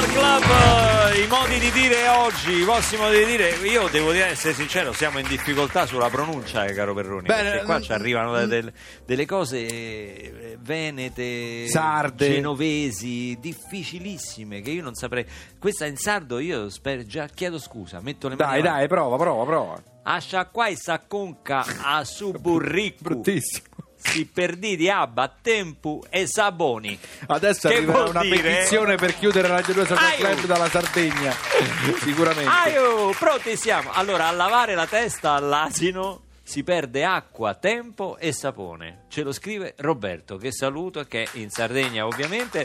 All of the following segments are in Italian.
2 Social Club, eh, i modi di dire oggi, i vostri modi di dire. Io devo dire, essere sincero, siamo in difficoltà sulla pronuncia, eh, caro Perroni. Bene, perché qua mm, ci arrivano de- del- delle cose eh, venete, Sarde. genovesi, difficilissime che io non saprei. Questa in sardo io spero, già chiedo scusa, metto le mani Dai, avanti. dai, prova, prova, prova. Ascia qua e sacconca a su burriccu. Bruttissimo. Si perditi abba, tempu e saboni. Adesso Che arriverà una dire? petizione per chiudere Radio 2 Social Aiu. Club dalla Sardegna. Sicuramente. Aio, pronti siamo. Allora, a lavare la testa all'asino si perde acqua, tempo e sapone. Ce lo scrive Roberto, che saluto, che è in Sardegna ovviamente.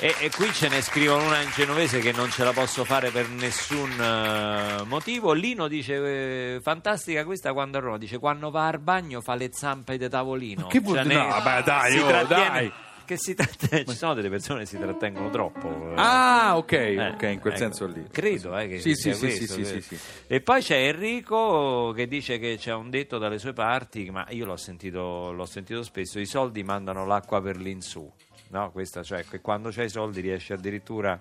E, e qui ce ne scrivono una in genovese che non ce la posso fare per nessun eh, motivo. Lino dice: eh, Fantastica questa quando Roma. Dice: Quando va al bagno fa le zampe di tavolino. Ma che vuol Cioè, dire? No, vabbè, dai, oh, trattiene- dai. Che si tratte- ci sono delle persone che si trattengono troppo. eh. Ah, ok, Eh, ok, in quel ecco. senso lì. Credo eh, che Sì, sia sì, questo, sì, che- sì, sì. E poi c'è Enrico che dice che c'è un detto dalle sue parti, ma io l'ho sentito, l'ho sentito spesso, i soldi mandano l'acqua per l'insù. No, questa cioè che quando c'hai i soldi riesci addirittura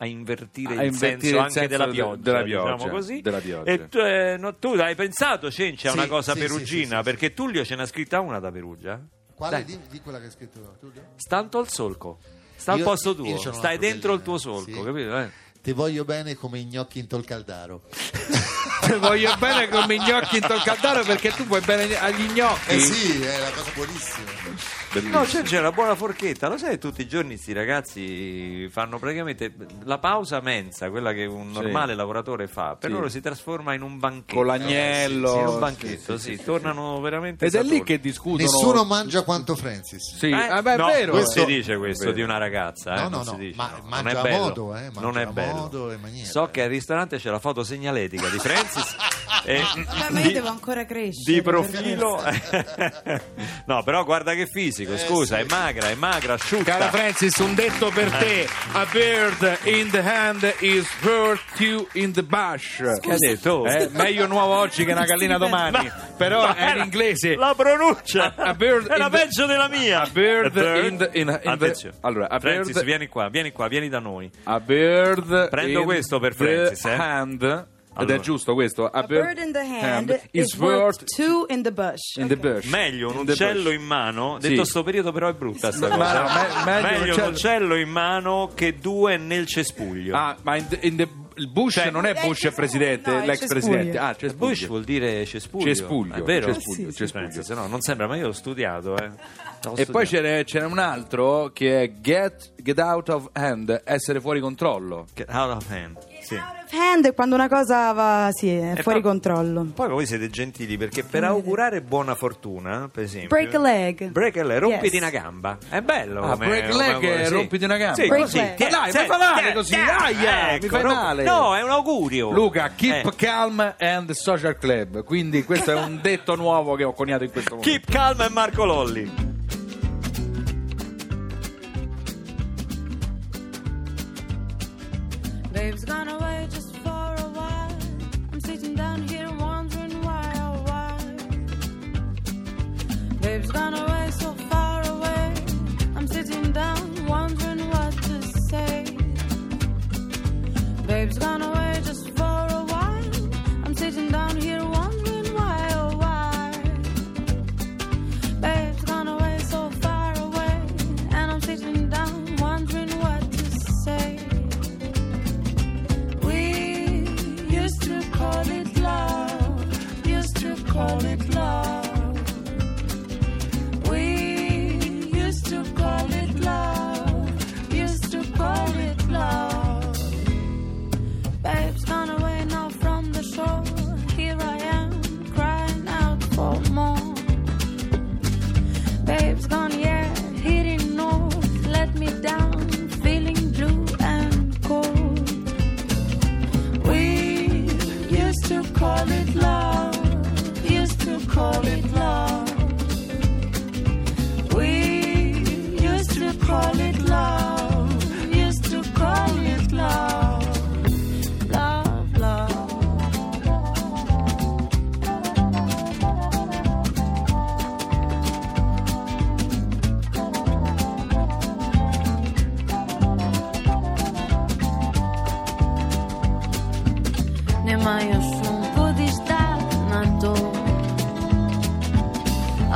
a invertire, A il invertire senso il anche senso della de- pioggia, della diciamo pioggia, così. della pioggia. E tu, eh, no, tu hai pensato, Cenci, a una Sì, cosa sì, perugina? sì, sì, perché Tullio ce n'ha scritta una da Perugia. Quale di, di quella che hai scritto Tullio? Stanto al solco. Sta al posto tuo, una stai dentro il tuo bellina, solco, sì. capito? Eh? Ti voglio bene come i gnocchi in Tolcaldaro. Te voglio bene come i gnocchi in Tolcaldaro perché tu vuoi bene agli gnocchi. Eh sì, è una cosa buonissima. Bellissimo. No, c'è, c'è una buona forchetta. Lo sai, tutti i giorni sti ragazzi fanno praticamente la pausa mensa, quella che un Sì. normale lavoratore fa. Per Sì. loro si trasforma in un banchetto. Con l'agnello. Sì, in un Sì, banchetto, sì, tornano veramente Ed è lì che discutono. Nessuno mangia quanto Francis. Sì, Eh, ah, beh, è no, vero. non si dice questo di una ragazza, eh, No, non no, si no, dice, ma- no. mangia non è a bello. modo, eh, mangia non è a bello. modo e maniera. So che al ristorante c'è la foto segnaletica di Francis e Vabbè, ma io di- devo ancora crescere. di profilo no però guarda che fisico scusa è magra è magra asciutta Cara Francis, un detto per te: A bird in the hand is worth two in the bush. che hai detto? Eh, meglio nuovo oggi che una gallina domani. Però Ma è in inglese. la pronuncia A- a bird era in the- peggio della mia a bird in the- in- in the- allora, a Francis bird- vieni qua vieni qua vieni da noi A bird Prendo in questo per the Francis, eh. hand. Ed Allora. è giusto questo. A, A bird in the hand is worth two in the bush. in the bush. meglio un uccello in mano Sì. detto sto periodo però è brutta sta cosa me- meglio un uccello- in mano che due nel cespuglio Ah, ma in the- in the- il Bush Cioè- non è Bush cespuglio, presidente, no, l'ex cespuglio. presidente. Ah, cespuglio. Bush vuol dire cespuglio Cespuglio, è vero? cespuglio, Sì, cespuglio. se no non sembra ma io ho studiato eh. Ho E poi studiato. ce n'è, ce n'è un altro che è get, get out of hand, essere fuori controllo. Get out of hand sì. Hand è quando una cosa va, sì, è E fuori poi- controllo. Poi voi siete gentili perché per augurare buona fortuna, per esempio. Break a leg. Break a leg, rompiti Yes. una gamba. È bello. Ah, come- break come- leg e sì. rompiti una gamba. Sì, Break così. leg. Dai, male tieni, così, tieni. aia, Ecco, mi fai rom- male. No, è un augurio. Luca, keep Eh. calm and social club. Quindi questo è un detto nuovo che ho coniato in questo momento. Keep calm e Marco Lolli. gonna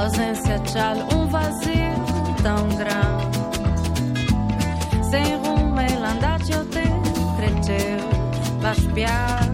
ausência de um vazio tão grande. Sem rumo, ele anda de dentro, creteu, vaspiar, sem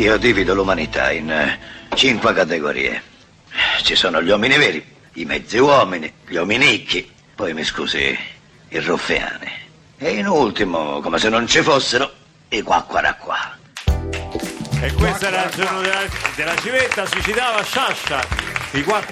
Io divido l'umanità in eh, cinque categorie. Ci sono gli uomini veri, i mezzi uomini, gli uominicchi, poi mi scusi, i ruffiani. E in ultimo, come se non ci fossero, i quacquaracqua. E questo era il giorno della, della civetta, si citava Sciascia, i qua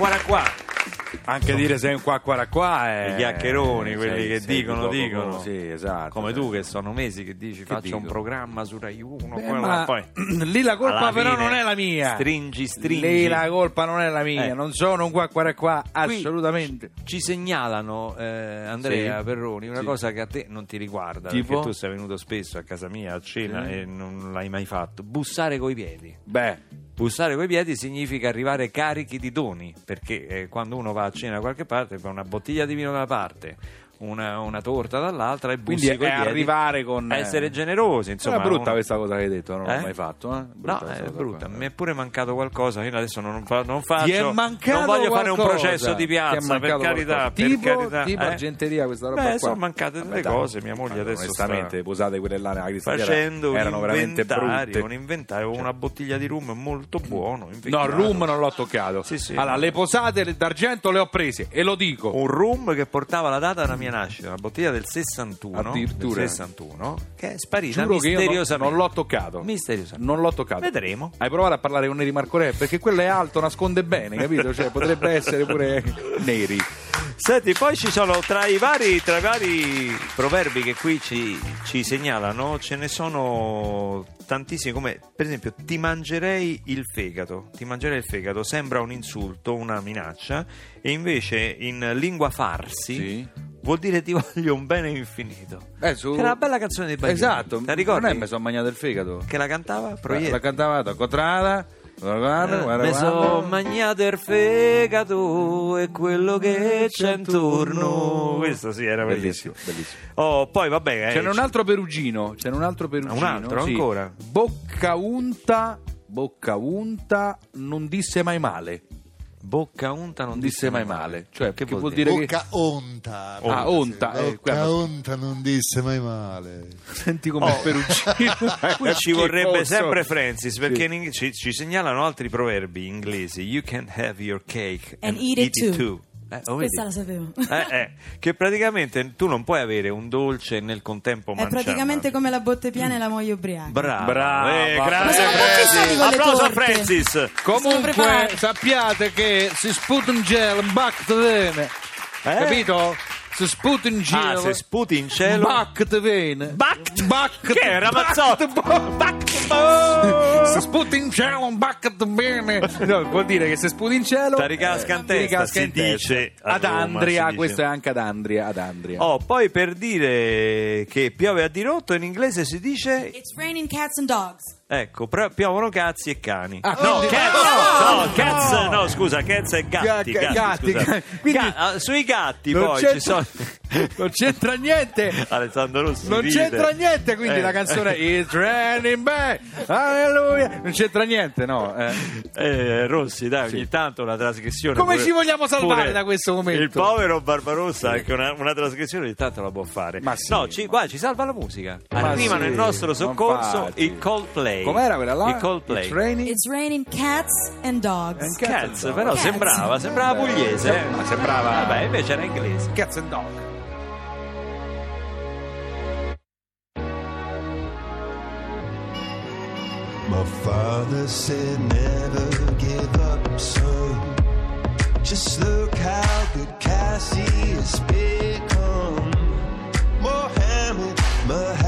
Anche dire sei un qua qua qua è... I chiacchieroni, quelli sei- che sei dicono, poco- dicono. Sì, esatto. Come tu che sono mesi che dici faccio dico? un programma su Rai 1, Beh, poi, ma poi lì la colpa però non è la mia. Stringi, stringi. Lì la colpa non è la mia, Eh. non sono un qua qua qua, Qui assolutamente. Ci segnalano, eh, Andrea Sì. Perroni, una Sì. cosa che a te non ti riguarda, Tipo? perché tu sei venuto spesso a casa mia a cena Sì. e non l'hai mai fatto. Bussare coi piedi. Beh, Bussare coi piedi significa arrivare carichi di doni, perché eh, quando uno va a cena da qualche parte, fa una bottiglia di vino da parte, una, una torta dall'altra e bussi quindi è coi piedi. arrivare con... Essere generosi, insomma. È brutta uno- questa cosa che hai detto, non Eh? l'ho mai fatto. Eh? No, è brutta. qua. Mi è pure mancato qualcosa. Io adesso non, fa- non faccio. Ti è mancato non voglio fare un qualcosa. processo di piazza, per carità. qualcosa. Per tipo, carità, tipo eh? argenteria questa roba Beh, qua. sono mancate Vabbè, delle dai. cose. Mia moglie adesso onestamente sta posate quelle là nella cristaliera facendo erano veramente brutte. Un inventario, una bottiglia di rum molto buono. No, il rum non l'ho toccato. Sì, sì. allora, le posate d'argento le ho prese e lo dico. Un rum che portava la data della mia nascita, una bottiglia del 61, Addirittura. del 61 che è sparita Giuro misteriosamente. non l'ho toccato. Misteriosamente. Non l'ho toccato. Vedremo. Hai provato a parlare con Neri Marco Re? Perché quello è alto, nasconde bene, capito? Cioè, potrebbe essere pure Neri. Senti, poi ci sono tra i vari, tra i vari proverbi che qui ci, ci segnalano, ce ne sono tantissimi, come per esempio ti mangerei il fegato. Ti mangerei il fegato sembra un insulto, una minaccia, e invece in lingua farsi Sì. Vuol dire ti voglio un bene infinito. Eh, su- Che era una bella canzone di Baglioni. Esatto. Te la ricordi? Non è mi sono mangiato il fegato. Che la cantava? La, Proietti. la cantava da Contrada. Guarda, guarda, Mi sono mangiato il fegato e quello che c'è intorno. Questo sì, era bellissimo. Bellissimo. Oh, poi vabbè. eh, C'è un altro perugino, c'è un altro perugino. Un altro, sì. ancora? Bocca unta, bocca unta, non disse mai male. Bocca unta non disse mai male. Cioè, che, vuol dire? dire, Bocca onta. Ah, onta, eh, Bocca onta non disse mai male. che senti come perugino. Qui ci vorrebbe sempre Francis perché Sì. ci, ci segnalano altri proverbi inglesi. You can have your cake And eat it too. Eh, oh? Questa la sapevo. Eh, eh, che praticamente tu non puoi avere un dolce e nel contempo È mangiare. praticamente come la botte piena e la moglie ubriaca. Brava, Brava. Eh, grazie Francis. Applauso a. Francis. Comunque sappiate che si sputa bac te vene. Eh? Capito? Si sputa in gelo. Ah, se sputi in cielo. Bac te vene. Bact? Bac Che è Ramazzotti? Si sputa in cielo, un bac te vene. No, vuol dire che se sputi in cielo. Ti ricasca in ti testa, ricasca si in testa. dice Ad Roma, Andria, dice. questo è anche ad Andria. Ad Andria. Oh, poi per dire che piove a dirotto in inglese si dice It's raining cats and dogs. ecco, pro- piovono cazzi e cani. Ah, no, quindi- cats, no, no, cats, no, scusa, cats e gatti, Ga- gatti, gatti, scusa. quindi- Ga- ah, sui gatti poi c'è- ci sono non c'entra niente. Alessandro Rossi Non ride. c'entra niente, quindi Eh. la canzone It's raining back, alleluia. Non c'entra niente, no. eh. Eh, Rossi, dai, ogni tanto una trasgressione. Come pure- ci vogliamo salvare da questo momento? Il povero Barbarossa, anche una, una trasgressione ogni tanto la può fare. Ma sì, no, ci, ma- guarda, ci salva la musica. Ma Arrivano sì, in nostro soccorso infatti. i Coldplay. Com'era quella là? I Coldplay. It's raining. It's raining cats and dogs. And Cats, and però dog. sembrava, sembrava pugliese. Ma sembrava- Vabbè, invece era inglese. Cats and dog. Father said never give up, son. Just look how good Cassie has become. Mohammed, Mahatma,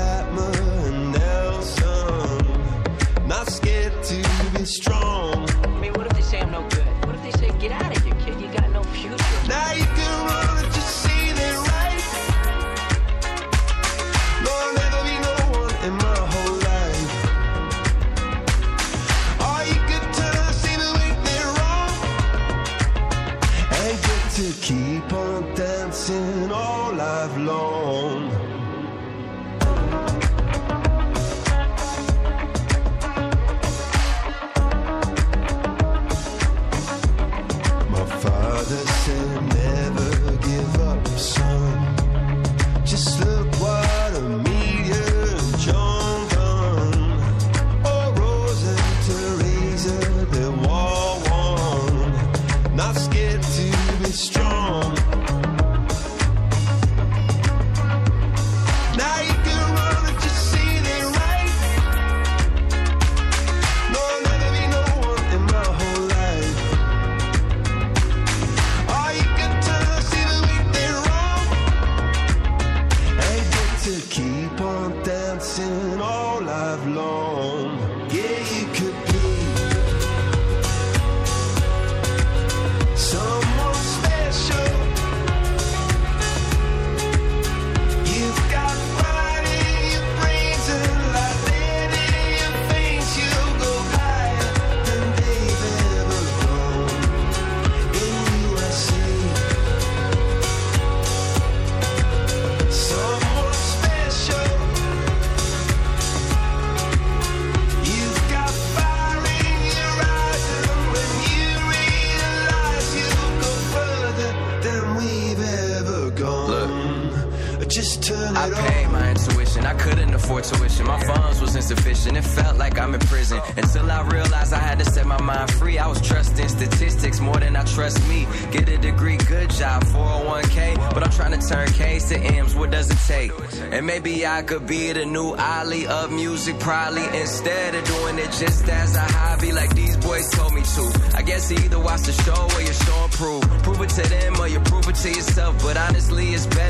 just turn I on. paid my intuition. I couldn't afford tuition. My funds was insufficient. It felt like I'm in prison. Until I realized I had to set my mind free. I was trusting statistics more than I trust me. Get a degree, good job, 401k. But I'm trying to turn K's to M's. What does it take? And maybe I could be the new Ali of music, probably. Instead of doing it just as a hobby, like these boys told me to. I guess either watch the show or you show and prove. Prove it to them or you prove it to yourself. But honestly, it's better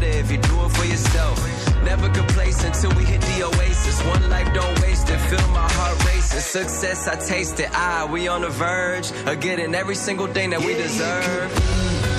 if you do it for yourself. Never complacent till we hit the oasis. One life, don't waste it. Feel my heart racing. Success, I taste it. Ah, we on the verge of getting every single thing that we deserve.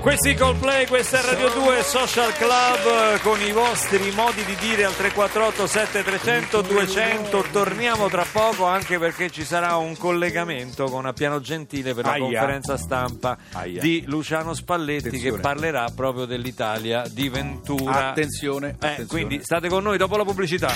Questi Coldplay, questa è Radio 2 Social Club eh, con i vostri modi di dire al 348 7300 200 torniamo tra poco anche perché ci sarà un collegamento con Appiano Gentile per la Aia. conferenza stampa Aia. di Luciano Spalletti Attenzione. che parlerà proprio dell'Italia di Ventura Attenzione, Eh, attenzione. quindi state con noi dopo la pubblicità